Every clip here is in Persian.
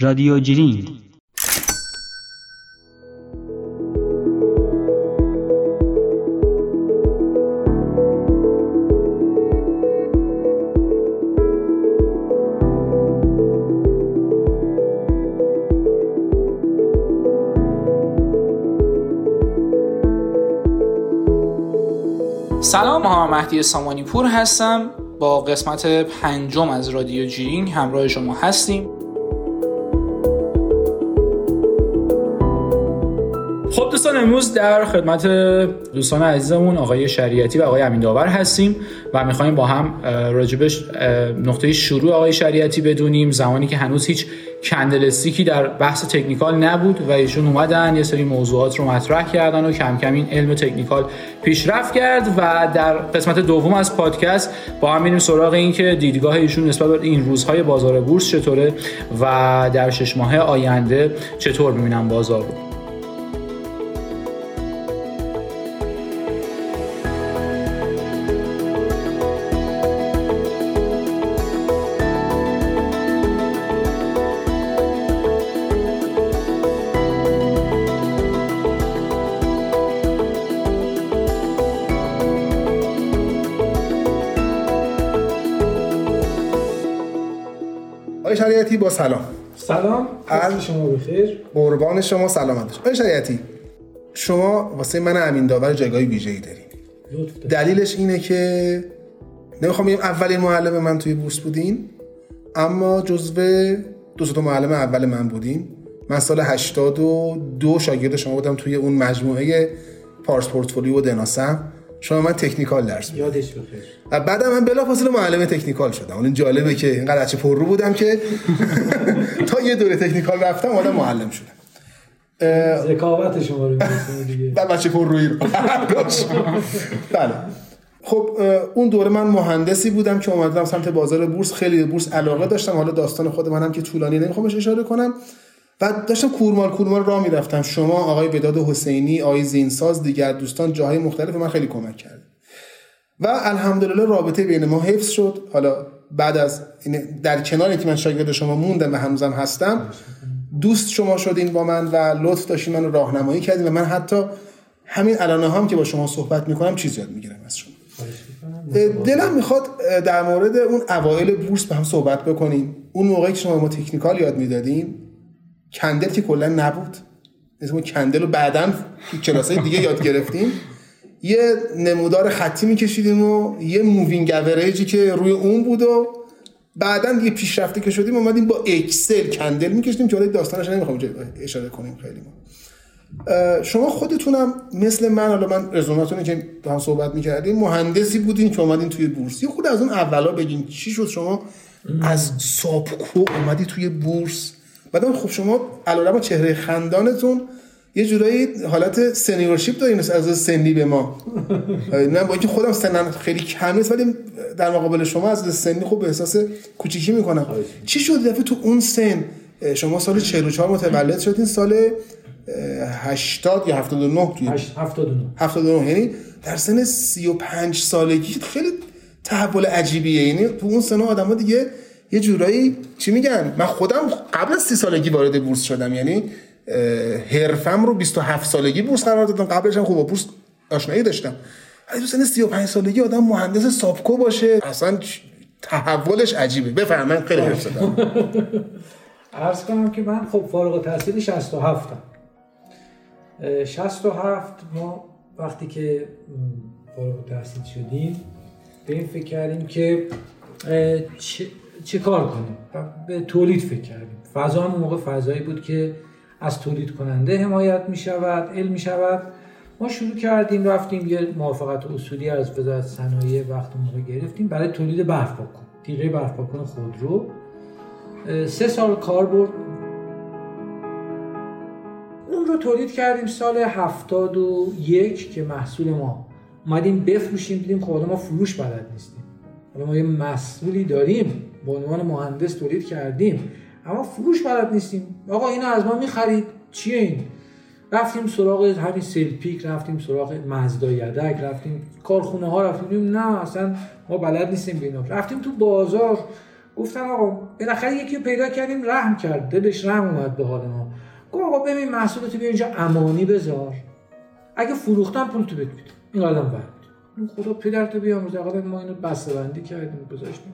رادیو جرینگ سلام محمد مهدی سامانی پور هستم. با قسمت پنجم از رادیو جینگ همراه شما هستیم. دوستان امروز در خدمت دوستان عزیزمون آقای شریعتی و آقای امین داور هستیم و می‌خوایم با هم راجبش نقطه شروع آقای شریعتی بدونیم. زمانی که هنوز هیچ کندلستیکی در بحث تکنیکال نبود و ایشون اومدن یه سری موضوعات رو مطرح کردن و کم کم این علم تکنیکال پیشرفت کرد و در قسمت دوم از پادکست با هم میریم سراغ این که دیدگاه ایشون نسبت به این روزهای بازار بورس چطوره و در شش ماه آینده چطور می‌بینن بازار رو. شریعتی با سلام. سلام. از شما بخیر. قربان شما سلامت آقای شریعتی شما واسه من امین داور جایگاه ویژه‌ای دارین. دلیلش اینه که نمی‌خوام بگم اولین معلم من توی بورس بودین اما جزو دو تا معلم اول من بودین من سال 82 شاگرد شما بودم توی اون مجموعه پارس پورتفولیو و دناسم. شما من تکنیکال درس بودم یادش بخیر و بعدم من بلافاصله معلم تکنیکال شدم. اون جالبه که اینقدر بچه پر رو بودم که تا یه دوره تکنیکال رفتم آدم معلم شدم. ذکاوت شما رو دیگه. بچه پر روی رو. بله. خب اون دوره من مهندسی بودم که اومدم سمت بازار بورس. خیلی بورس علاقه داشتم. حالا داستان خود منم که طولانی نمی‌خوام بهش اشاره کنم. و داشتم کورمال کورمال راه می‌رفتم. شما آقای بداد حسینی آقای زینساز دیگر دوستان جاهای مختلف من خیلی کمک کرد و الحمدلله رابطه بین ما حفظ شد. حالا بعد از در کنار اینکه من شاگرد شما موندم و هنوزم هستم دوست شما شدین با من و لطف داشتین من راهنمایی کردین و من حتی همین الان هم که با شما صحبت می‌کنم چیز یاد می‌گیرم از شما. دلم می‌خواد در مورد اون اوایل بورس به هم صحبت بکنیم. اون موقعی که شما ما تکنیکال یاد می‌دادیم کندل که کلا نبود. اسم کندل رو بعدا تو کلاسای دیگه یاد گرفتیم. یه نمودار خطی میکشیدیم و یه moving average ی که روی اون بود و بعدا دیگه پیشرفته که شدیم اومدیم با Excel candle میکشیدیم که حالا داستانش نمی‌خوام اشاره کنیم خیلی ما. شما خودتونم مثل من حالا من رزومتونه که با هم صحبت می‌کردیم مهندسی بودین که اومدین توی بورس. یه خود از اون اولا بگین چی شد شما؟ از ساپکو اومدی توی بورس. بعدم خب شما علیرغم چهره خندانتون یه جورایی حالت سنیورشیپ دارین از سنی به ما. نه با اینکه خودم سنم خیلی کم نیست ولی در مقابل شما از سنی خوب احساس کوچیکی می‌کنم. چی شد؟ دفعه تو اون سن شما سال 44 متولد شدین سال 80 یا 79 توی 79 79 یعنی در سن 35 سالگی خیلی تحول عجیبیه. یعنی تو اون سن آدم‌ها دیگه یه جورایی چی میگن؟ من خودم قبل از 30 سالگی وارد بورس شدم. یعنی حرفم رو 27 سالگی بورس قرار دادم. قبلش هم خوب با بورس آشنایی داشتم. ولی تو سن 35 سالگی آدم مهندس سابکو باشه. اصلا تحولش عجیبه. بفرمایید خیلی حرف زدم. عرض کنم که من خب فارغ التحصیل 67 ام. 67 ما وقتی که فارغ التحصیل شدیم به این فکر کردیم که چه, کار کنیم؟ به تولید فکر کردیم. فضا هم موقع فضایی بود که از تولید کننده حمایت می شود علم می شود. ما شروع کردیم رفتیم یه موافقت اصولی از وزارت صنایع وقت موقع گرفتیم برای تولید برف پاکن تیغه برف پاکن خودرو سه سال کار برد. اون رو تولید کردیم سال هفتاد و یک که محصول ما اومدیم بفروشیم دیدیم خب ما فروش بلد نیستیم. حالا ما یه مسئولی داریم. به عنوان مهندس تولید کردیم. اما فروش بلد نیستیم. آقا اینو از ما می‌خرید. چیه این؟ رفتیم سراغ همین سلپیک رفتیم سراغ مزدا یدک رفتیم کارخونه ها رفتیم نه اصلا ما بلد نیستیم بینا رفتیم تو بازار. گفتن آقا بالاخره یکی پیدا کردیم رحم کرد. دلش رحم اومد به حال ما. گفت آقا ببین محصولات بیا اینجا امانی بذار. اگه فروختن پول تو بده این قدم بعد خدا پدرت بیامرزه آقا ما اینو بسته بندی کردیم گذاشتیم.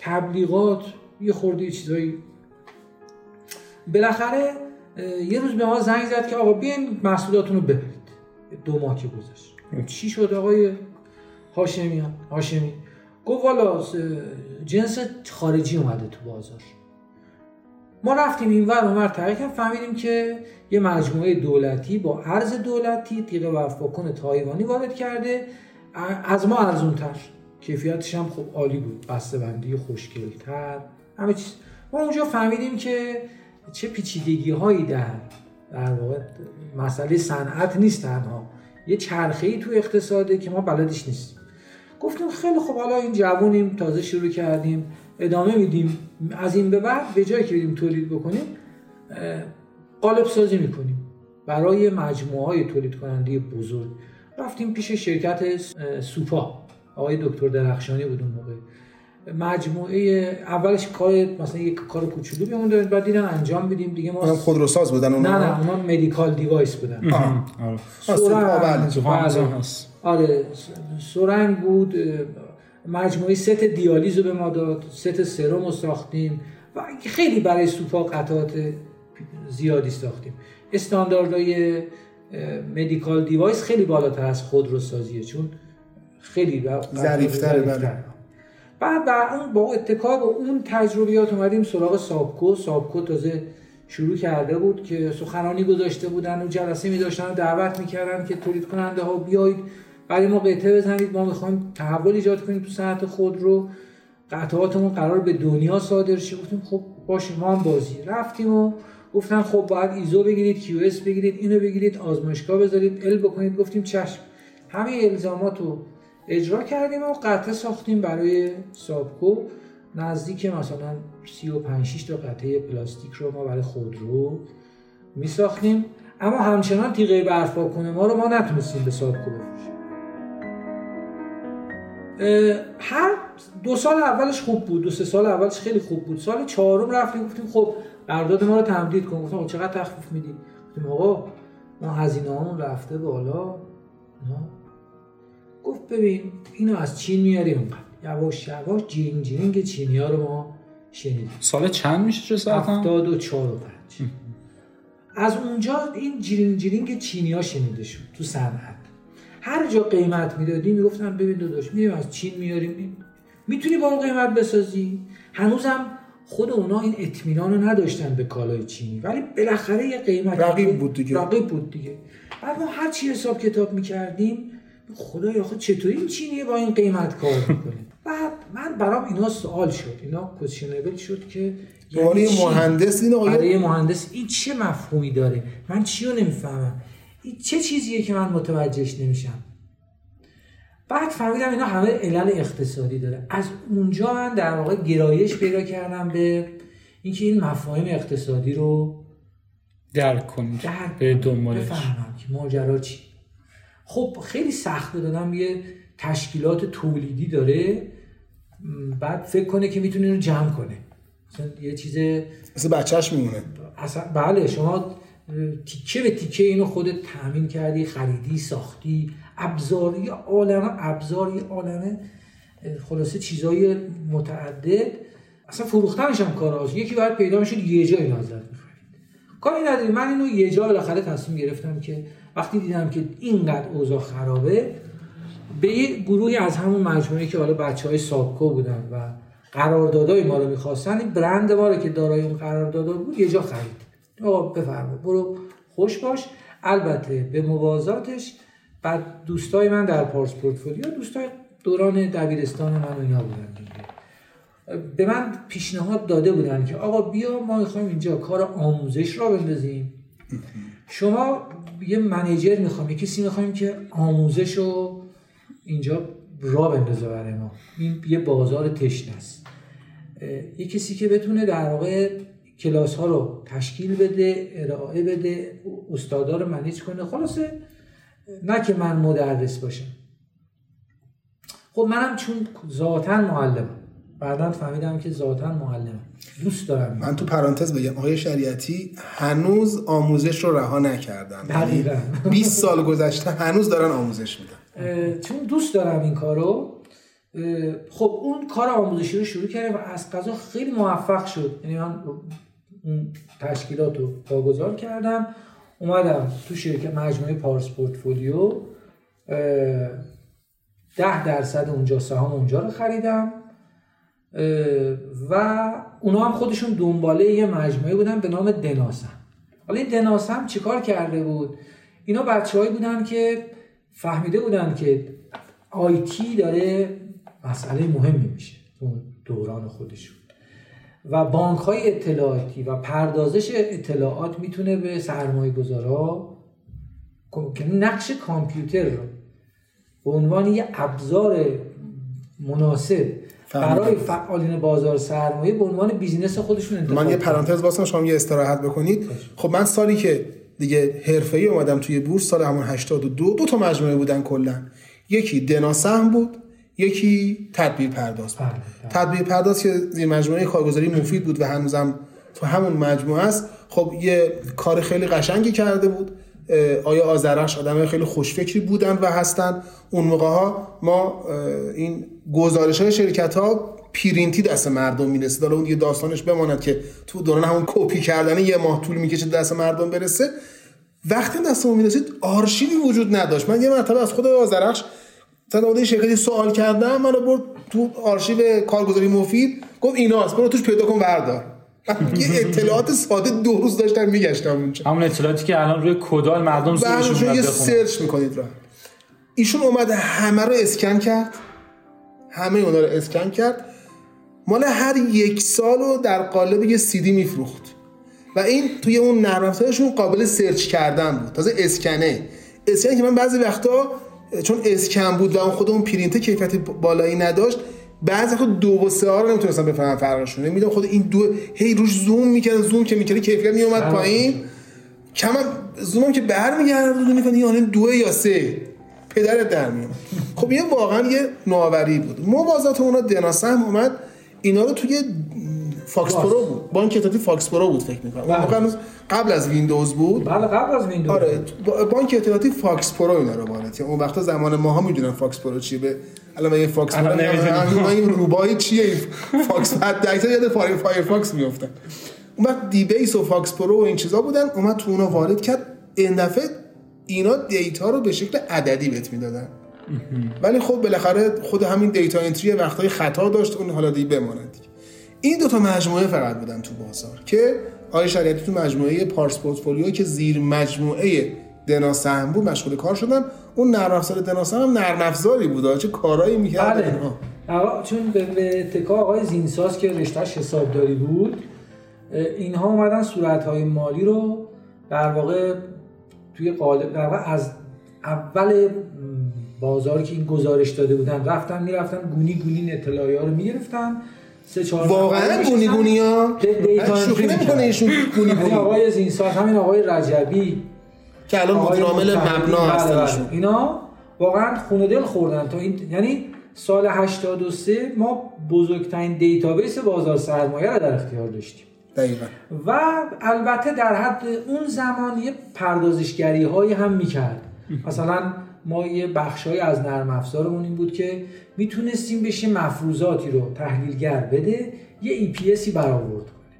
تبلیغات یه خورده چیزایی. بالاخره یه روز به ما زنگ زد که آقا بیاین محصولاتون رو ببرید. دو ماه که گذشت. چی شد آقای هاشمیان؟ هاشمی. گفت والا جنس خارجی اومده تو بازار. ما رفتیم این ور اونور تحقیق فهمیدیم که یه مجموعه دولتی با ارز دولتی تیغ وفاکن تایوانی وارد کرده از ما ارزونتر کیفیتش هم خب عالی بود. بسته بندی خوشگلتر. همه چیز. ما اونجا فهمیدیم که چه پیچیدگی هایی در در واقع مسئله صنعت نیست تنها. یه چرخه ای تو اقتصاده که ما بلدش نیستیم. گفتیم خیلی خب حالا این جوونیم تازه شروع کردیم ادامه میدیم. از این به بعد به جایی که بدیم تولید بکنیم قالب سازی می‌کنیم. برای مجموعه های تولید کننده بزرگ. رفتیم پیش شرکت سوپا. آقای دکتر درخشانی بود اون موقع. مجموعه اولش کار مثلا یک کار کوچولو بیمون داریم بعد دیدن انجام بدیم دیگه ما خودروساز بودن اون نه نه اونا مدیکال دیوایس بودن. سورنگ آره. سورنگ بود مجموعه ست دیالیز رو به ما داد ست سرم رو ساختیم و خیلی برای سوپا قطعات زیادی ساختیم. استانداردهای medical device خیلی بالاتر از خودروسازیه چون خیلی ظریفتره بله. بعد بر اون با اتکا به اون تجربیات اومدیم سراغ ساپکو. ساپکو تازه شروع کرده بود که سخنرانی گذاشته بودن و جلسه می داشتن و دعوت می‌کردن که تولید کننده ها بیایید برای ما قطعه بزنید. ما می‌خوایم تحول ایجاد کنیم تو صنعت خودرو. قطعاتمون قرار به دنیا صادر شه. گفتیم خب باشه ما هم بازی. رفتیم و گفتن خب باید ایزو بگیرید QS بگیرید اینو بگیرید آزمایشگاه بذارید ال بکنید. گفتیم چشم. همه الزامات رو اجرا کردیم و قطعه ساختیم برای ساپکو. نزدیک مثلا 35 6 تا قطعه پلاستیک رو ما برای خودرو می ساختیم اما همچنان تیغه برفا کنه ما رو ما نتونستیم به سابکو بفروشیم. هر دو سال اولش خوب بود دو سه سال اولش خیلی خوب بود. سال چهارم رفتیم گفتیم خب قرارداد ما رو تمدید کن. گفتم چقدر تخفیف میدی؟ گفتیم آقا ما هزینه رفته بالا. گفت ببین اینو از چین میاریم اونقدر یواش یواش جیرینگ جیرینگ چینی ها رو ما شنیدیم. سال چند میشه چه ساعت هم؟ هفتاد و چهار و پنج. از اونجا این جیرینگ جیرینگ چینی ها شنیده شد تو صنعت. هر جا قیمت می‌دادیم می‌گفتن ببین داداش میریم از چین میاریم؟ می‌تونی با اون قیمت بسازی؟ هنوزم خود اونا این اطمینان رو نداشتن به کالای چینی. ولی بالاخره یه قیمت رقیب بود دیگه. رقیب بود دیگه. بعد ما هر چی حساب کتاب می‌کردیم خدای آخه چطوری این چینیه با این قیمت کار می‌کنه بعد من برام اینا سوال شد. اینا questionable شد که یعنی مهندس این آیا برای مهندس. این چه مفهومی داره؟ من چی رو نمی‌فهمم؟ این چه چیزیه که من متوجهش نمیشم؟ بعد فهمیدم اینا همه علل اقتصادی داره. از اونجا من در واقع گرایش پیدا کردم به اینکه این مفاهیم اقتصادی رو درک کنید درک به دنبالش. بفهمم که ماجرا چی. خب خیلی سخت دادم یه تشکیلات تولیدی داره. بعد فکر کنه که می‌تونه اینو جمع کنه. مثلا یه چیز مثل بچهش میمونه. اصلا بله شما تیکه به تیکه اینو خودت تامین کردی خریدی ساختی. ابزاری عالمه ابزاری عالمه. خلاصه چیزای متعدد. اصلا فروختنش هم کار یکی باید پیدا می‌شد یه جای لازم می‌خرید. کاری نداری من اینو یه جا بالاخره تصمیم گرفتم که وقتی دیدم که اینقدر اوضاع خرابه به یه گروهی از همون مجموعه که حالا بچه های سابکو بودن و قراردادای ما رو می‌خواستن برند ما رو که دارای اون قراردادا بود یه جا خرید. آقا بفرما برو خوش باش. البته به موازاتش بعد دوستای من در پارس پورتفولیو دوستای دوران دبیرستان من و اینا بودن به من پیشنهاد داده بودن که آقا بیا ما می‌خوایم اینجا کار آموزش را بندازیم. شما یه منیجر می‌خوام یه کسی می‌خوایم که آموزش رو اینجا را بندازه برای ما. این یه بازار تشنه است. یه کسی که بتونه در واقع کلاس ها رو تشکیل بده ارائه بده استادا رو منیج کنه. خلاصه نه که من مدرس باشم. خب منم چون ذاتا معلم بعدا فهمیدم که ذاتا معلمه. دوست دارم. من تو پرانتز بگم آقای شریعتی هنوز آموزش رو رها نکردن. دقیقاً. 20 سال گذشته هنوز دارن آموزش میدن. چون دوست دارم این کارو. خب اون کار آموزشی رو شروع کردم و از قضا خیلی موفق شد. یعنی من اون تشکیلات رو واگذار کردم. اومدم تو شرکت مجموعه پارس پورتفولیو. ده درصد اونجا سهام اونجا رو خریدم. و اونا هم خودشون دنباله یه مجموعه بودن به نام دناسم حالا این دناسم چیکار کرده بود اینا بچههایی بودن که فهمیده بودن که آیتی داره مسئله مهمی میشه اون دوران خودشون و بانک های اطلاعاتی و پردازش اطلاعات می‌تونه به سرمایه گذارا که نقش کامپیوتر رو به عنوان یه ابزار مناسب. برای فعالین بازار سرمایه به عنوان بیزینس خودشون انتخاب من یه. پرانتز واسم شما یه استراحت بکنید. خب من سالی که دیگه حرفه‌ای اومدم توی بورس سال همون 82 دو تا مجموعه بودن کلا. یکی دناسهم بود یکی تدبیر پرداز بود. بله، بله. تدبیر پرداز که زیر مجموعه کارگزاری مفید بود و هنوزم تو همون مجموعه است. خب یه کار خیلی قشنگی کرده بود. آیا آذرخش آدم خیلی خوشفکری بودن و هستن؟ اون موقع ها ما این گزارش های شرکت ها پرینتی دست مردم می‌رسید. حالا اون یه داستانش بماند که تو دوران همون کپی کردن یه ماه طول می‌کشه دست مردم برسه. وقتی دستمون می‌رسید آرشیوی وجود نداشت. من یه مرتبه از خود آذرخش اون شرکتی سوال کردم منو برد تو آرشیو کارگزاری مفید گفت ایناست برو توش پیدا کن بردار یه اطلاعات ساده دو روز داشتم میگشتم اونجا. همون اطلاعاتی که الان روی کدال مردم میاد یه search می‌کنید را. ایشون اومده همه رو اسکن کرد. همه اونا رو اسکن کرد. مال هر یک سال رو در قالب یه سیدی میفروخت. و این توی اون نرم افزارشون قابل search کردن بود. تازه اسکنه. اسکنه که من بعضی وقتا چون اسکن بود و اون خود اون پرینت کیفیت بالایی نداشت بعضی وقتا دو و سه ها رو نمی‌تونستم بفهمم فرقشون می‌دونم خود این دو هی روش زوم می‌کردن زوم که می‌کردی کیفیت میومد پایین. کم هم زومم که برمیگردون می‌کنه یعنی دو یا سه. پدرت در میاد خب یه واقعا یه نوآوری بود. موازات اونا دناسم اومد. اینا رو توی فاکس پرو بود. بانک اطلاعاتی فاکس پرو بود فکر می‌کنم. اون موقع هنوز قبل از ویندوز بود. بله قبل از ویندوز. آره با- بانک اطلاعاتی فاکس پرو اینا رو کرد. اون وقتا زمان ماها می‌دونن فاکس پرو چیه. به الان من یه فاکس الان نمی‌دونم. این روبای چیه؟ این فاکس بعد دکتر یاد فایر فایر فاکس میافتن. اون وقت dBase و FoxPro و این چیزا بودن اومد تو اونا وارد کرد. این دفعه اینا data رو به شکل عددی بهت می‌دادن. ولی خب بالاخره خود همین data entry وقتای خطا داشت اون حالا دیگه بماند این دو تا مجموعه فقط بودن تو بازار که آقای شریعتی تو مجموعه پارس پورتفولیو که زیر مجموعه دنا سهم بود مشغول کار شدن اون نرم افزار دنا سهم هم نرم افزاری بود. چه کارایی می‌کرد بله. چون به, اتکا آقای زینساز که رشتهش حسابداری بود اینها اومدن صورتهای مالی رو در واقع توی قالب در واقع از اول م، بازاری که این گزارش داده بودن رفتن می‌رفتن گونی گونی این اطلاعیه ها رو می‌گرفتن. سه چهار واقعا گونی گونی ها شوخی نمی‌کنه ایشون گونی گونی. آقای زینساز همین آقای رجبی. که الان مدیرعامل متحدی، مبنا بله، هستن. بله. ایشون اینا واقعا خون دل خوردن. تا این یعنی سال 83 ما بزرگترین database بازار سرمایه رو در اختیار داشتیم. دقیقا. و البته در حد اون زمان یه پردازشگری هایی هم می‌کرد. مثلا ما یه بخشهایی از نرم افزارمون این بود که می‌تونستیم بشه مفروضاتی رو تحلیلگر بده یه EPS ی برآورد کنه.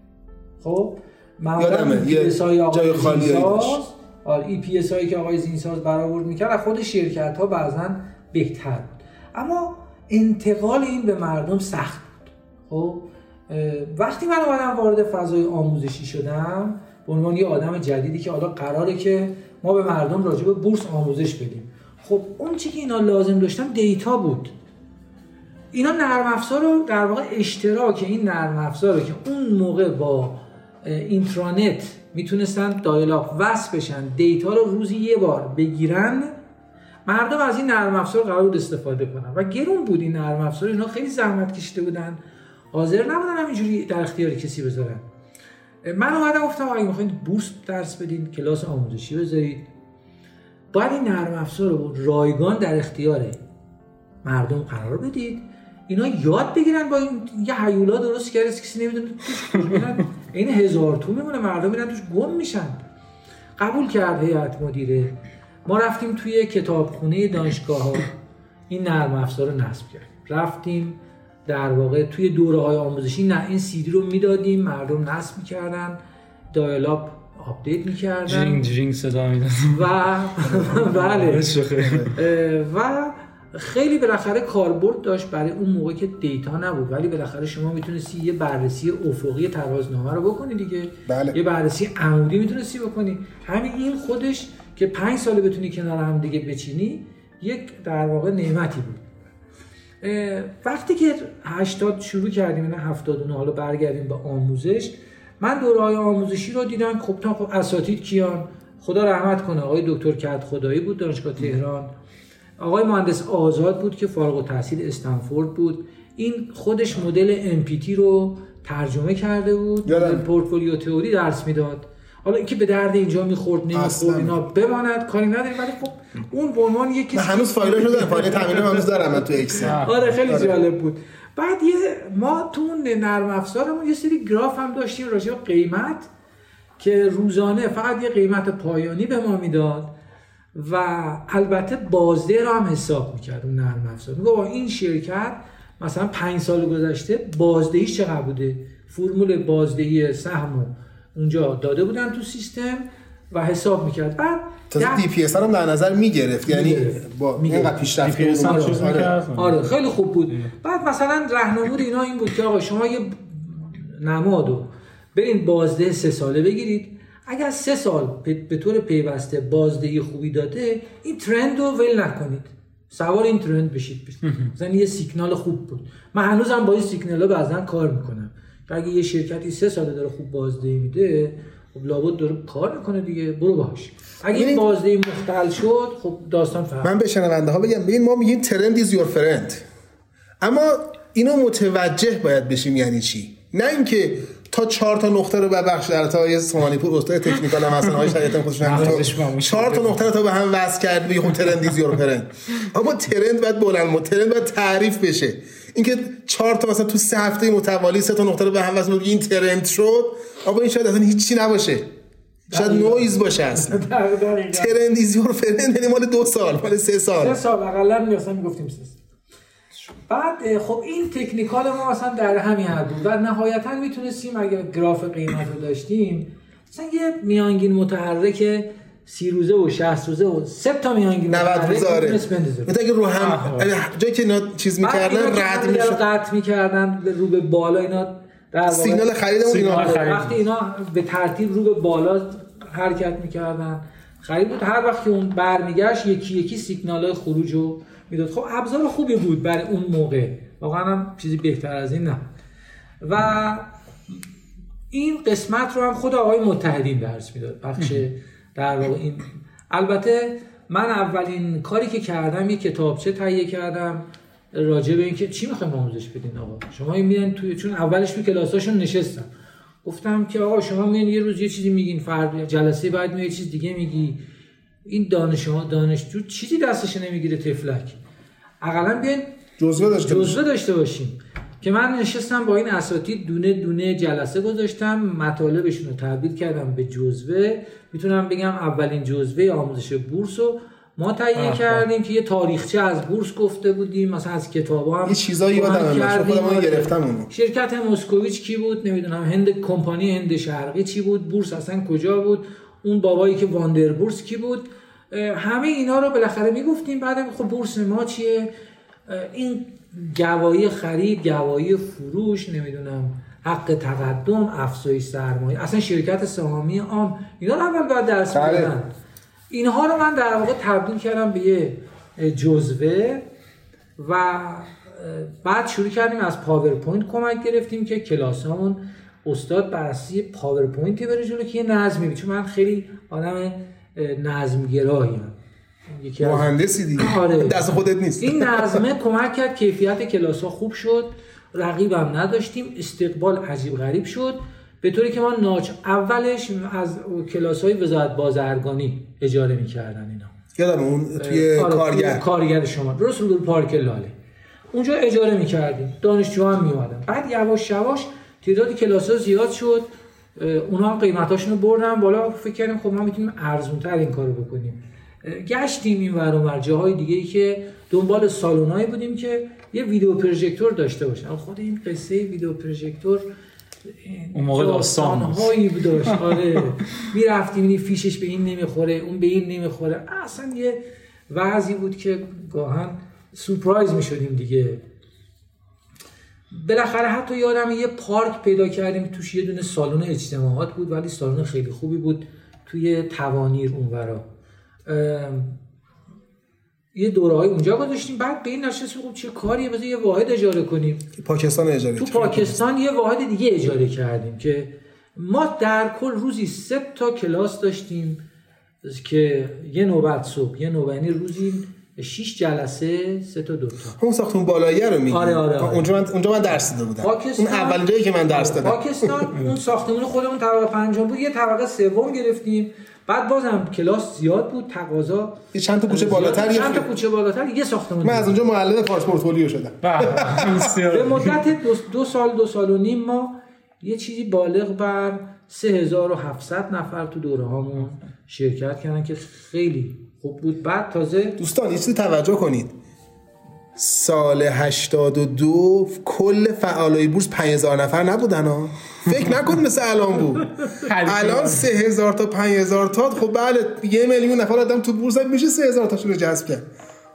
خب؟ یادمه، یه جای زینساز، داشت. آره ای پی هایی که آقای زینساز برآورد می‌کرد خود شرکت ها بعضا بهتر بود. اما انتقال این به مردم سخت بود. خب وقتی من اومدم وارد فضای آموزشی شدم به عنوان یه آدم جدیدی که حالا قراره که ما به مردم راجع به بورس آموزش بدیم. خب اون چی که اینا لازم داشتن دیتا بود. اینا نرم افزار رو در واقع اشتراک این نرم افزار رو که اون موقع با اینترنت می‌تونستن dial-up وصل بشن دیتا رو روزی یه بار بگیرن مردم از این نرم افزار قرار بود استفاده کنن. و گرون بود این نرم افزار اینا خیلی زحمت کشیده بودن. حاضر نبودن همینجوری در اختیار کسی بذارن. من اومدم گفتم اگه می‌خواید بورس درس بدین کلاس آموزشی بذارید. باید این نرم افزار رو رایگان در اختیار مردم قرار بدید. اینا یاد بگیرن با این یه هیولا درست کرده کسی نمی‌دونه این هزارتو می‌مونه مردم میرن توش گم میشن. قبول کرد هیئت مدیره. ما رفتیم توی کتابخونه دانشگاه ها. این نرم افزار رو نصب کردیم. رفتیم در واقع توی دوره های آموزشی نه این سیدی رو می‌دادیم مردم نصب می‌کردن dial-up update می‌کردن. جرینگ جرینگ صدا میدن و بله. و خیلی بالاخره کاربرد داشت برای اون موقع که دیتا نبود. ولی بالاخره شما می‌تونستی یه بررسی افقی ترازنامه رو بکنی دیگه. بله. یه بررسی عمودی می‌تونستی بکنی. همین این خودش که پنج سال بتونی کنار هم دیگه بچینی یک در واقع نعمتی بود. وقتی که 80 شروع کردیم نه 79 حالا برگردیم به آموزش من دوره های آموزشی رو دیدم. خب تا خب اساتید کیان؟ خدا رحمت کنه آقای دکتر کد خدایی بود دانشگاه تهران. آقای مهندس آزاد بود که فارغ التحصیل استنفورد بود. این خودش مدل MPT رو ترجمه کرده بود portfolio theory درس می‌داد. حالا اینکه به درد اینجا می‌خورد. نمی‌خورد اینا بماند کاری نداریم. ولی خب اون به عنوان یک من کسی هنوز فایلاشو دارم فایل تامین هنوز دارم من تو Excel آره خیلی جالب بود. بعد یه ما تو نرم افزارمون یه سری گراف هم داشتیم راجع به قیمت که روزانه فقط یه قیمت پایانی به ما می‌داد. و البته بازده رو هم حساب می‌کرد اون نرم افزار میگه با این شرکت مثلا پنج سال گذشته بازدهیش چقدر بوده فرمول بازدهی سهم رو اونجا داده بودن تو سیستم و حساب می‌کرد بعد تازه در- دی پی اس هم در نظر می‌گرفت یعنی. با. اینقدر هم بود. آره. می‌کرد. آره خیلی خوب بود بعد مثلا راهنمود اینا این بود که آقا شما یه نمادو برین بازده سه ساله بگیرید اگر سه سال به طور پیوسته بازدهی خوبی داده این trend رو ول نکنید. سوار این trend بشید. مثلا یه سیگنال خوب بود. من هنوزم با این سیگنال ها بعضا کار می‌کنم. که اگه یه شرکتی سه ساله داره خوب بازدهی میده خب لابد داره کار می‌کنه دیگه. برو باش. اگه این بازدهی مختل شد خب داستان فرق من به شنونده ها بگم ببین ما میگیم trend is your friend اما اینو متوجه باید بشیم یعنی چی؟ نه اینکه تا چهار تا نقطه رو ببخش در تا یه سومانی پور استاد تکنیکال هم هستن های تو موش چهار تا نقطه رو تا به هم وصل کرد بگی خب ترند ایز یور فرند اما ترند باید بلند ترند باید تعریف بشه. اینکه چهار تا مثلا تو سه هفته متوالی سه تا نقطه رو به هم وصل این ترند شد اما این شاید اصلا هیچی نباشه. شاید نویز باشه اصلا. ترند ایز یور فرند یعنی مال دو سال مال سه سال. سه سال اقلا مثلا می‌گفتیم سه سال. بعد خب این تکنیکال ما مثلا در همین حد بود و نهایتا می‌تونستیم اگر گراف قیمت رو داشتیم مثلا یه میانگین متحرک سی روزه و 60 روزه و سه تا میانگین 90 متحرک روز آره. مثلا رو هم. جایی که اینا چیز می‌کردن رد می‌شد قطع می‌کردن رو به بالا اینا در سیگنال خریدمون سیگنال اینا خرید. وقتی اینا به ترتیب رو به بالا حرکت می‌کردن خرید بود هر وقت که اون برمیگشت یکی یکی سیگنال های خروج رو می‌داد. خب ابزار خوبی بود برای اون موقع. واقعا هم چیزی بهتر از این نه. و این قسمت رو هم خود آقای متحدین درس می‌داد. بخش در واقع این. البته من اولین کاری که کردم یه کتابچه تهیه کردم راجع به اینکه چی می‌خوایم آموزش بدین آقا؟ شما این میرن توی چون اولش توی کلاساشون نشستم. گفتم که آقا شما میان یه روز یه چیزی میگین فرد جلسه بعد میاد یه چیز دیگه میگی. این دانش دانشجو چیزی دستش نمی‌گیره تفلک اقلا بیاین جزوه داشته. جزوه داشته باشیم. که من نشستم با این اساتید دونه دونه جلسه گذاشتم مطالبشون رو تبدیل کردم به جزوه. می‌تونم بگم اولین جزوه آموزش بورس رو ما تهیه کردیم که یه تاریخچه از بورس گفته بودیم مثلا از کتاب هم یه چیزایی یادم آره. گرفتم اونو. شرکت مسکویچ کی بود؟ نمی‌دونم هند کمپانی هند شرقی چی بود؟ بورس اصلا کجا بود؟ اون بابایی که واندر بورس کی بود؟ همه اینا رو بالاخره می‌گفتیم. بعد خب بورس ما چیه؟ این گواهی خرید گواهی فروش نمی‌دونم حق تقدم افزایش سرمایه اصلا شرکت سهامی عام. اینا رو اول باید درس بله. می‌دادن اینها رو من در واقع تبدیل کردم به یه جزوه و بعد شروع کردیم از PowerPoint کمک گرفتیم که کلاسامون استاد بررسی پاورپوینتی بره جلو که یه نظمی بید. چون من خیلی آدم نظمگراهیم یکی مهندسی دیگه. آره. دست خودت نیست. این نظمه کمک کرد. کیفیت کلاس ها خوب شد. رقیبم نداشتیم. استقبال عجیب غریب شد. به طوری که ما ناچ اولش از کلاس های وزارت بازرگانی اجاره می‌کردن اینا. یادم اون توی آره، کارگر. کارگر شما. درست رو پارک لاله. اونجا اجاره می‌کردیم. دانشجو هم میومدن بعد یواش یواش تعداد کلاس ها زیاد شد. اونا هم قیمتاشون رو بردن بالا. فکر کردیم خب ما می‌تونیم ارزونتر این کارو بکنیم. گشتیم این ور و جاهای دیگه ای که دنبال سالونایی بودیم که یه ویدیو پروژکتور داشته باشن. خود این قصه ویدیو پروژکتور اون موقع داستان هایی داشت. آره. می‌رفتیم این فیشش به این نمی‌خوره اون به این نمی‌خوره. اصلا یه وضعی بود که گاهن سورپرایز می‌شدیم دیگه. بالاخره حتی یادم یه پارک پیدا کردیم توش یه دونه سالن اجتماعات بود ولی سالن خیلی خوبی بود توی توانیر اونورا. یه دوره های اونجا گذاشتیم بعد به این نشستیم خب چه کاریه بذار یه واحد اجاره کنیم. پاکستان اجاره تو پاکستان یه واحد دیگه اجاره کردیم که ما در کل روزی سه تا کلاس داشتیم که یه نوبت صبح یه نوبت روزی 6 جلسه سه تا دو تا. اون ساختمون بالایی رو میگی؟ آره آره, آره. اونجا من اونجا من درس داده بودم. پاکستان اون اولین جایی که من درس دادم. پاکستان اون ساختمون خودمون طبقه پنجم بود. یه طبقه سوم گرفتیم. بعد بازم کلاس زیاد بود. تقاضا یه چند تا کوچه بالاتر چند تا کوچه بالاتر؟ یه ساختمون من از اونجا معلم فارس پورتفولیو شدم. به مدت دو, دو سال دو سال و نیم ما یه چیزی بالغ بر 3700 نفر تو دوره هامون شرکت کردن که خیلی خوب بود. بعد تازه دوستان یه چیزی توجه کنید. سال 82 کل فعالای بورس 5000 نفر نبودن ها. فکر نکن مثل الان بود. الان 3000 تا 5000 تا خب بله یه میلیون نفر آدم تو بورس میشه 3000 تاشون رو جذب کرد.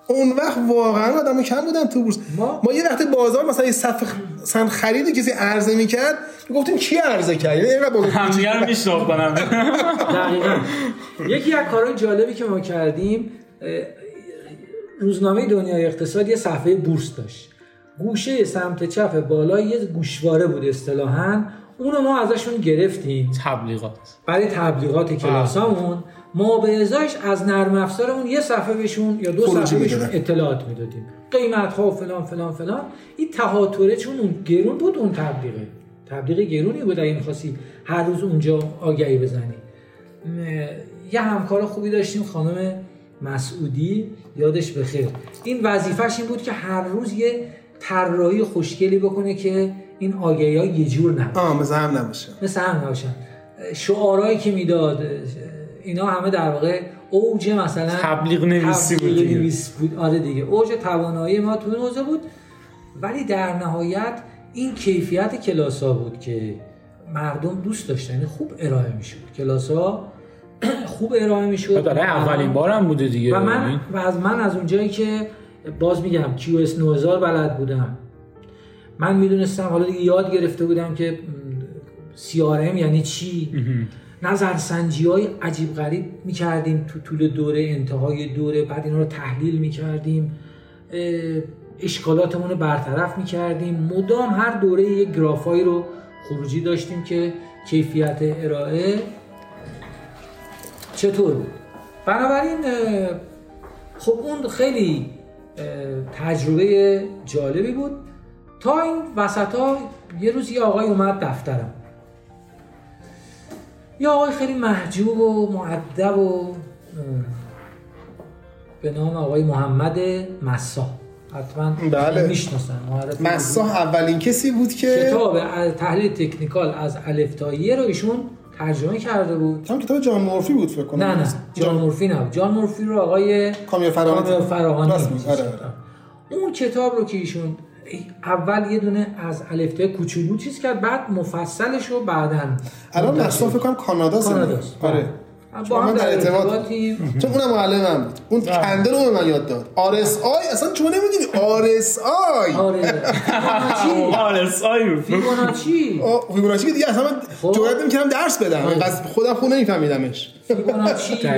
اون وقت واقعا آدم کم بودن تو بورس. ما, ما یه وقت بازار مثلا یه صفحه سن خرید کسی عرضه می‌کرد گفتیم کی عرضه کرد؟ یعنی اینقدر بزرگ همدیگه میشناختن دقیقاً. یکی از کارهای جالبی که ما کردیم روزنامه دنیای اقتصاد یه صفحه بورس داشت. گوشه سمت چپ بالا یه گوشواره بود اصطلاحاً. اونو ما ازشون گرفتیم. تبلیغات. برای تبلیغات کلاسامون. ما به ازایش از نرم افزارمون یه صفحه بهشون یا دو صفحه بهشون اطلاعات می‌دادیم. قیمت ها فلان فلان فلان. این تهاتره چون اون گرون بود اون تبلیغه. تبلیغ گرونی بود اگه می‌خواستی هر روز اونجا آگهی بزنی. یه همکار خوبی داشتیم خانم مسعودی یادش بخیر. این وظیفش این بود که هر روز یه طراحی خوشگلی بکنه که این آگهی ها یه جور نباشه. آه مثل هم نباشه. مثل هم نباشن شعارهایی که می‌داد اینا همه در واقع اوج مثلا تبلیغ نویسی بود, نویس بود. آره دیگه اوج توانایی ما تو این بود. ولی در نهایت این کیفیت کلاس ها بود که مردم دوست داشتن. یعنی خوب ارائه می‌شد. کلاس ها خوب ارائه می‌شد. داره اولین بارم بوده دیگه. و من و از من از اونجایی که باز میگم QS 9000 بلد بودم. من می‌دونستم حالا دیگه یاد گرفته بودم که CRM یعنی چی؟ نظرسنجی های عجیب غریب می‌کردیم تو طول دوره انتهای دوره بعد اینا رو تحلیل می‌کردیم. اشکالاتمون رو برطرف می‌کردیم. مدام هر دوره یک گرافایی رو خروجی داشتیم که کیفیت ارائه چطور بود. بنابراین خب اون خیلی تجربه جالبی بود. تا این وسط ها یه روز یه آقای اومد دفترم. یه آقای خیلی محجوب و معدب و به نام آقای محمد مسا. حتما بله. می‌شناسن مسا اولین کسی بود که کتاب تحلیل تکنیکال از الف تا رو ایشون ترجمه کرده بود. هم کتاب جان مورفی بود فکر کنم. نه نه جان مورفی نه جان مورفی رو آقای کامیو فراهانی, فراهانی آره آره. اون کتاب رو که ایشون اول یه دونه از الفته کوچولو چیز کرد بعد مفصلش رو بعدا الان مصرف فکر کنم کانادا کاناداست آره. با هم در ارتباط چون اونم معلم بود اون candle رو به من یاد داد. RSI؟ اصلا چون نمی‌دونی؟ آر اس آی. آره. آر اس آی. فیبوناچی. فیبوناچی دیگه اصلا من خب. جرئت نمی‌کردم درس بدم. اینقدر خودم خود نمی‌فهمیدمش. فیبوناچی.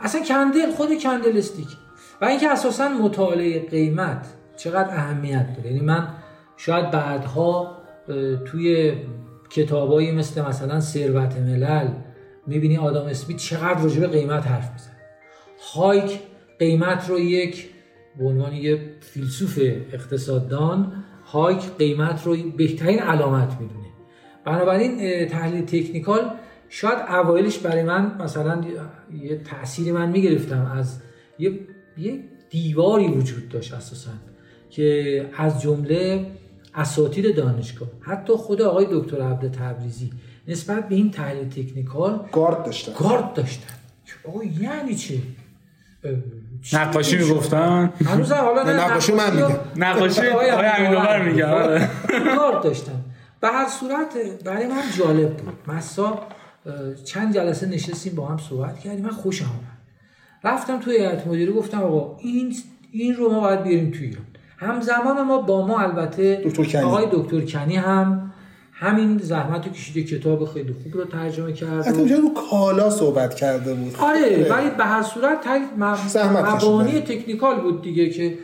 اصلا candle خود candlestick و اینکه اساسا مطالعه قیمت چقدر اهمیت داره. یعنی من شاید بعدها توی کتابایی مثل مثلا ثروت ملل می‌بینی آدم اسمیت چقدر راجع به قیمت حرف می‌زنه. هایک قیمت رو یک به عنوان یه فیلسوف اقتصاددان هایک قیمت رو بهترین علامت می‌دونه. بنابراین تحلیل تکنیکال شاید اوایلش برای من مثلا یه تأثیری من می‌گرفتم. از یه, یه دیواری وجود داشت اساسا که از جمله اساتید دانشگاه حتی خود آقای دکتر عبد تبریزی نسبت به این تحلیل تکنیکال گارد داشتن. گارد داشتن. آقا یعنی چه نقاشی می‌گفتن؟ هنوز حالا نه نقاشی من میگم. نقاشی؟ آقای میگه آره. گارد داشتن. به هر صورت برای من جالب بود. مسا چند جلسه نشستیم با هم صحبت کردیم. من خوشم آمد رفتم توی هیئت مدیره گفتم آقا این این رو ما باید بیاریم توی ایران. همزمان ما با ما البته دکتر کنی. آقای دکتر کنی هم همین زحمت رو کشیده کتاب خیلی خوب رو ترجمه کرد حتی رو کالا صحبت کرده بود. آره ولی به هر صورت. مبانی تکنیکال بود دیگه که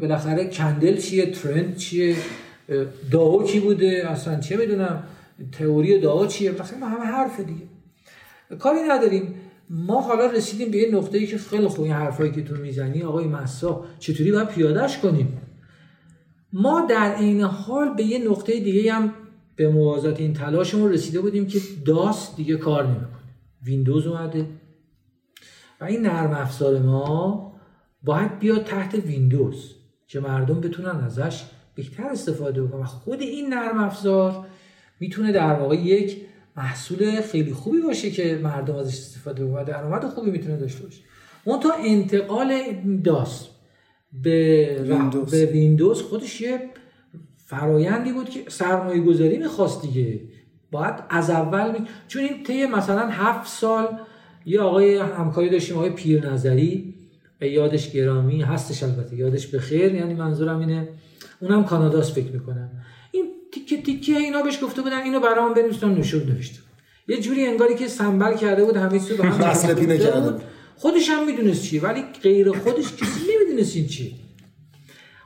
بالاخره کندل چیه ترند چیه داو کی بوده اصلا چه می‌دونم تئوری داو چیه بالاخره همه حرف دیگه. کاری نداریم. ما حالا رسیدیم به یه نقطه‌ای که خیلی خوب این حرفایی که تو می‌زنی آقای مسا چطوری باید پیادهش کنیم؟ ما در عین حال به یه نقطه دیگه هم به موازات این تلاشمون رسیده بودیم که داس دیگه کار نمی‌کنه. ویندوز اومده. و این نرم افزار ما باید بیاد تحت ویندوز که مردم بتونن ازش بهتر استفاده بکنن. و خود این نرم افزار می‌تونه در واقع یک محصول خیلی خوبی باشه که مردم ازش استفاده بکنن. و درآمد خوبی می‌تونه داشته باشه. اون تا انتقال DOS به ویندوز. به ویندوز خودش یه فرایندی بود که سرمایه گذاری می‌خواست دیگه. باید از اول می... چون این طی مثلا هفت سال یه آقای همکاری داشتیم آقای پیر نظری به یادش گرامی هستش البته یادش به خیر یعنی منظورم اینه. اونم کاناداست فکر می‌کنم. این تیکه تیکه اینا بهش گفته بودن اینو برام بنویسن نشون نوشته یه جوری انگاری که سنبل کرده بود همه رو به هم. خودش هم می‌دونست چیه ولی غیر خودش کسی نمی‌دونست این چیه.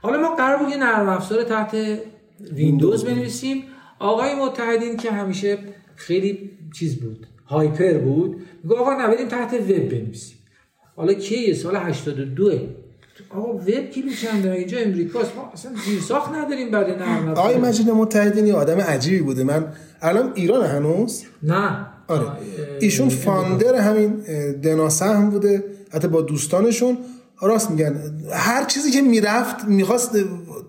حالا ما قرار بود یه نرم افزار تحت ویندوز بنویسیم. آقای متحدین که همیشه خیلی چیز بود هایپر بود میگه آقا تحت وب بنویسیم. حالا کیه سال 82 آقا وب کیلو چنده اینجا امریکاست ما اصلا زیر ساخت نداریم برای نرم افزار. آقای مجید متحدین یه آدم عجیبی بوده. من الان ایران هنوز؟ نه. آره. ایشون فاندر همین اه، دناسهم بوده. حتی با دوستانشون راست میگن. هر چیزی که می‌رفت می‌خواست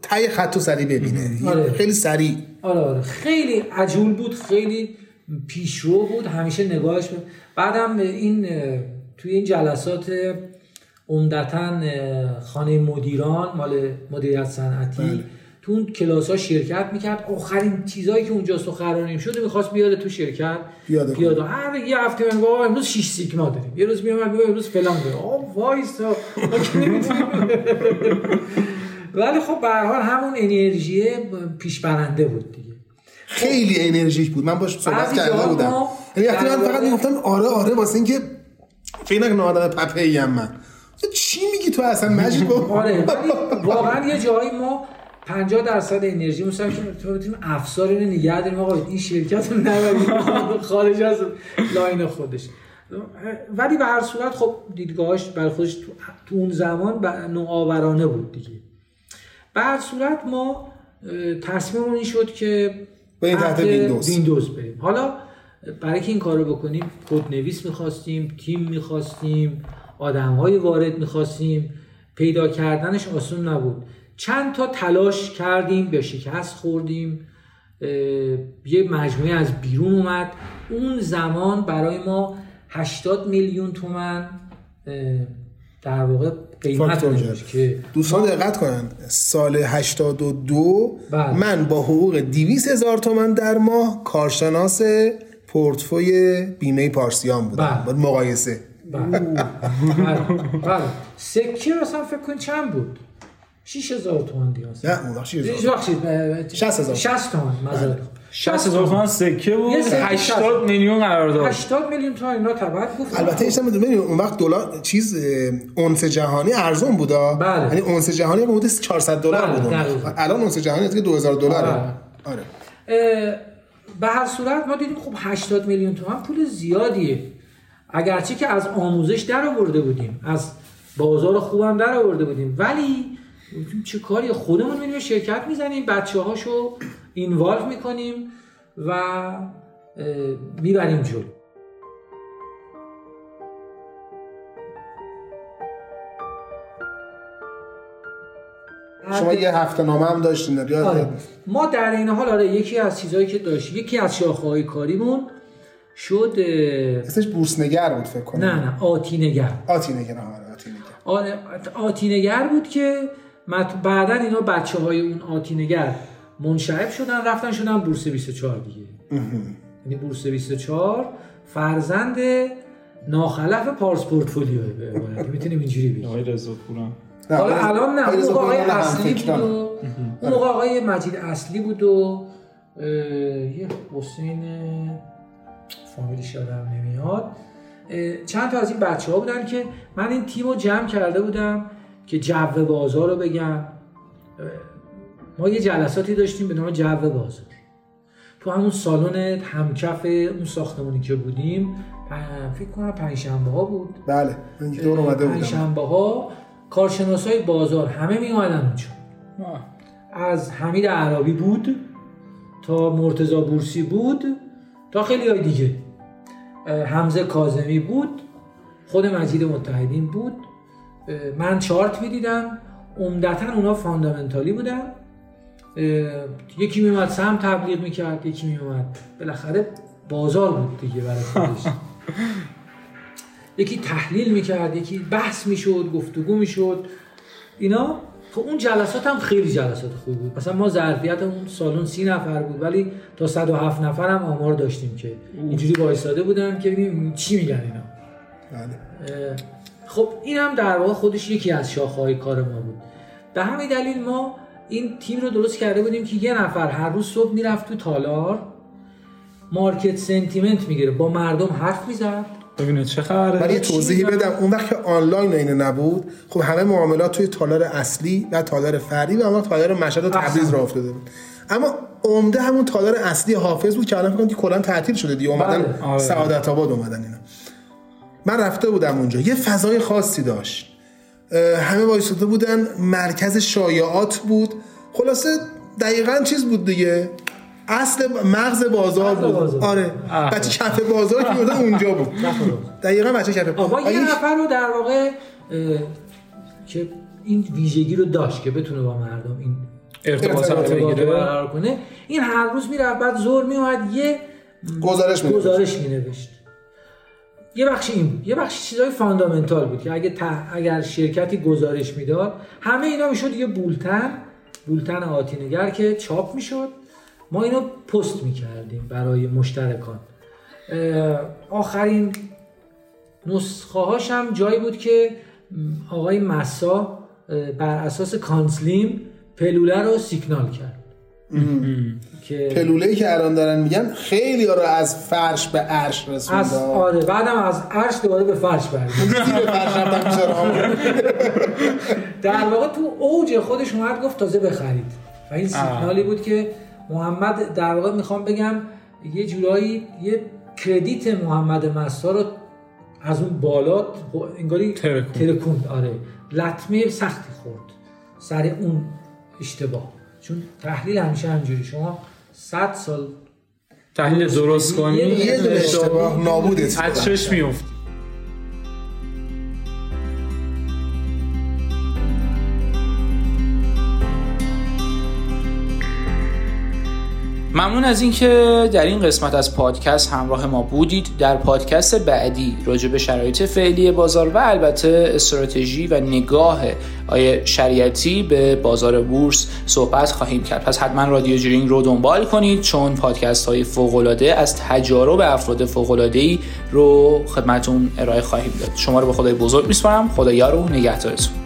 تای خط و سری ببینه. آره. خیلی سریع. آره آره. خیلی عجول بود خیلی پیشرو بود همیشه نگاهش بود بعدم این توی این جلسات عمدتا خانه مدیران مال مدیریت صنعتی بله. تو اون کلاس ها شرکت می‌کرد. آخرین چیزایی که اونجا سخنرانی شده می‌خواست بیاد تو شرکت پیاده. پیاده. هر یه هفته من گفت امروز 6 سیگما داریم. یه روز میومد می‌گفت امروز فلان داریم. آه وایسا. ولی خب به هر حال همون انرژی پیش برنده بود دیگه. خیلی انرژیک بود. من باش صحبت کرده بودم. یعنی وقتی من فقط می‌گفتم آره آره واسه اینکه فکر نکن آدم پپه ایم من. تو چی میگی تو اصلا؟ مجید با آره واقعا یه جایی ما 50 درصد انرژی مثلا که تو بتونیم افسار اینو نگه داریم آقا این شرکت رو نبریم. خارج از line خودش. ولی به هر صورت خب دیدگاهش برای خودش تو, تو اون زمان نوآورانه بود دیگه. به هر صورت ما تصمیممون این شد که این تحت ویندوز. ویندوز بریم. حالا برای که این کار رو بکنیم کد نویس می‌خواستیم تیم می‌خواستیم آدم های وارد می‌خواستیم. پیدا کردنش آسون نبود. چند تا تلاش کردیم به شکست خوردیم یه مجموعه از بیرون اومد اون زمان برای ما 80 میلیون تومن در واقع قیمت. که دوستان دقت کنن سال 82 بله. من با حقوق 200 هزار تومن در ماه کارشناس پورتفوی بیمه پارسیان بودم بله. با مقایسه بله بله. بله. سکه مثلا فکر کن چند بود 6000 تومان دیگه نه اون وقت چی؟ هزار؟ هیچ وقت 60,000. 60 تومن مزاد 60 هزار تومان. سکه سکه 80 میلیون قرار داد 80 میلیون تومان اینا تبعت گفت البته ایشتم می‌دونی اون وقت دلار چیز اونس جهانی ارزون بودا. بله. یعنی اونس جهانی حدود 400 دلار بله، بود. الان اونس جهانی دیگه 2000 دلاره. بله. آره. به هر صورت ما دیدیم خب 80 میلیون تومان پول زیادیه. اگرچه که از آموزش در آورده بودیم از بازار خوبم در آورده بودیم ولی چه کاری؟ خودمون میریم شرکت می‌زنیم بچه هاشو اینوالو می‌کنیم و می‌بریم جلو. شما یه هفته نامه هم داشتین آره. ما در این حال آره یکی از چیزهایی که داشت یکی از شاخه‌های کاریمون شد اسمش بورسنگر بود فکر کنم. نه نه آتینگر. آتی نگر آره آتی نگر آره آتینگر بود که بعدا اینا بچه های اون آتینگر منشعب شدن رفتن شدن بورس 24 دیگه. یعنی بورس 24 فرزند ناخلف پارس پورتفولیو به می‌تونیم اینجوری بگیم. آقای رضا پورم نه، حالا الان نه اون آقای اصلی بود. و اون آقای مجید اصلی بود و یه حسین فامیلش یادم نمیاد. چند تا از این بچه ها بودن که من این تیم رو جمع کرده بودم. که جو بازار رو بگم. ما یه جلساتی داشتیم به نام جو بازار. تو همون سالن همکف اون ساختمونی که بودیم فکر کنم پنجشنبه ها بود. بله دور اومده بودم. پنجشنبه ها کارشناس های بازار همه می اومدن اونجا از حمید عربی بود تا مرتزا بورسی بود تا خیلی های دیگه. حمزه کازمی بود خود مجید متحدین بود. من چارت می‌دیدم. عمدتا اونا فاندامنتالی بودن. یکی میومد سهم تبلیغ می‌کرد یکی میومد بالاخره بازار بود دیگه برای خودش. یکی تحلیل می‌کرد یکی بحث می‌شد گفتگو می‌شد. اینا خب اون جلسات هم خیلی جلسات خوبی بود. مثلا ما ظرفیت اون سالن سی نفر بود ولی تا 107 نفر هم آمار داشتیم که اینجوری وایساده بودن که ببینیم چی میگن اینا. بله. خب این هم در واقع خودش یکی از شاخه‌های کار ما بود به همین دلیل ما این تیم رو درست کرده بودیم که یه نفر هر روز صبح می‌رفت تو تالار مارکت سنتیمنت می‌گیره با مردم حرف می‌زد ببینید چه خبره چی توضیحی؟ بدم اون وقت که آنلاین و اینه نبود خب همه معاملات توی تالار اصلی و تالار فردی و اما تالار مشهد و تبریز. راه افتاده بود اما عمده همون تالار اصلی حافظ بود که الان فکر کنم کلا تعطیل شده دیگه اومدن بله. آره. سعادت آباد اومدن اینا من رفته بودم اونجا. یه فضای خاصی داشت. همه وایساده بودن. مرکز شایعات بود. خلاصه دقیقا چیز بود دیگه. اصل مغز بازار مغز بود. بازار. آره. بچه کف بازار که می‌بودن اونجا بود. دقیقا بچه کف آقا یه نفر رو در واقع اه، که این ویژگی رو داشت که بتونه با مردم این ارتباطات ارتباط ارتباط بگیره برقرار کنه این هر روز می‌رفت بعد زور میومد یه گزارش می‌نوشت. گزارش مینوشت. یه بخش این بود. یه بخش چیزای فاندامنتال بود که اگه ته- اگر شرکتی گزارش می‌داد همه اینا می‌شد یه بولتن بولتن آتینگر که چاپ می‌شد. ما اینو پست می‌کردیم برای مشترکان. آخرین نسخه هاش هم جایی بود که آقای مسا بر اساس کانسلیم پلوله رو سیگنال کرد. که پلوله ای که الان دارن میگن خیلی ها رو از فرش به عرش از رسونده آره بعدم از عرش دوباره به فرش برگشت دیدی به فرش رفتن بیچاره در واقع تو اوج خودش اومد گفت تازه بخرید. و این سیگنالی بود که محمد در واقع می‌خوام بگم یه جورایی یه کردیت محمد مسا رو از اون بالا انگاری ترکوند. ترکوند آره. لطمه سختی خورد. سر اون اشتباه. چون تحلیل همیشه همجوری شما 100 سال. تحلیل درست کنی؟ یه اشتباه. نابودت از. چش میفت ممنون از اینکه در این قسمت از پادکست همراه ما بودید. در پادکست بعدی راجع به شرایط فعلی بازار و البته استراتژی و نگاه آیه شریعتی به بازار بورس صحبت خواهیم کرد. پس حتما رادیو جرینگ رو دنبال کنید چون پادکست های فوق‌العاده از تجارب افراد فوق‌العاده‌ای رو خدمتون ارائه خواهیم داد. شما رو به خدای بزرگ میسپارم. خدا یار و نگهدارتون.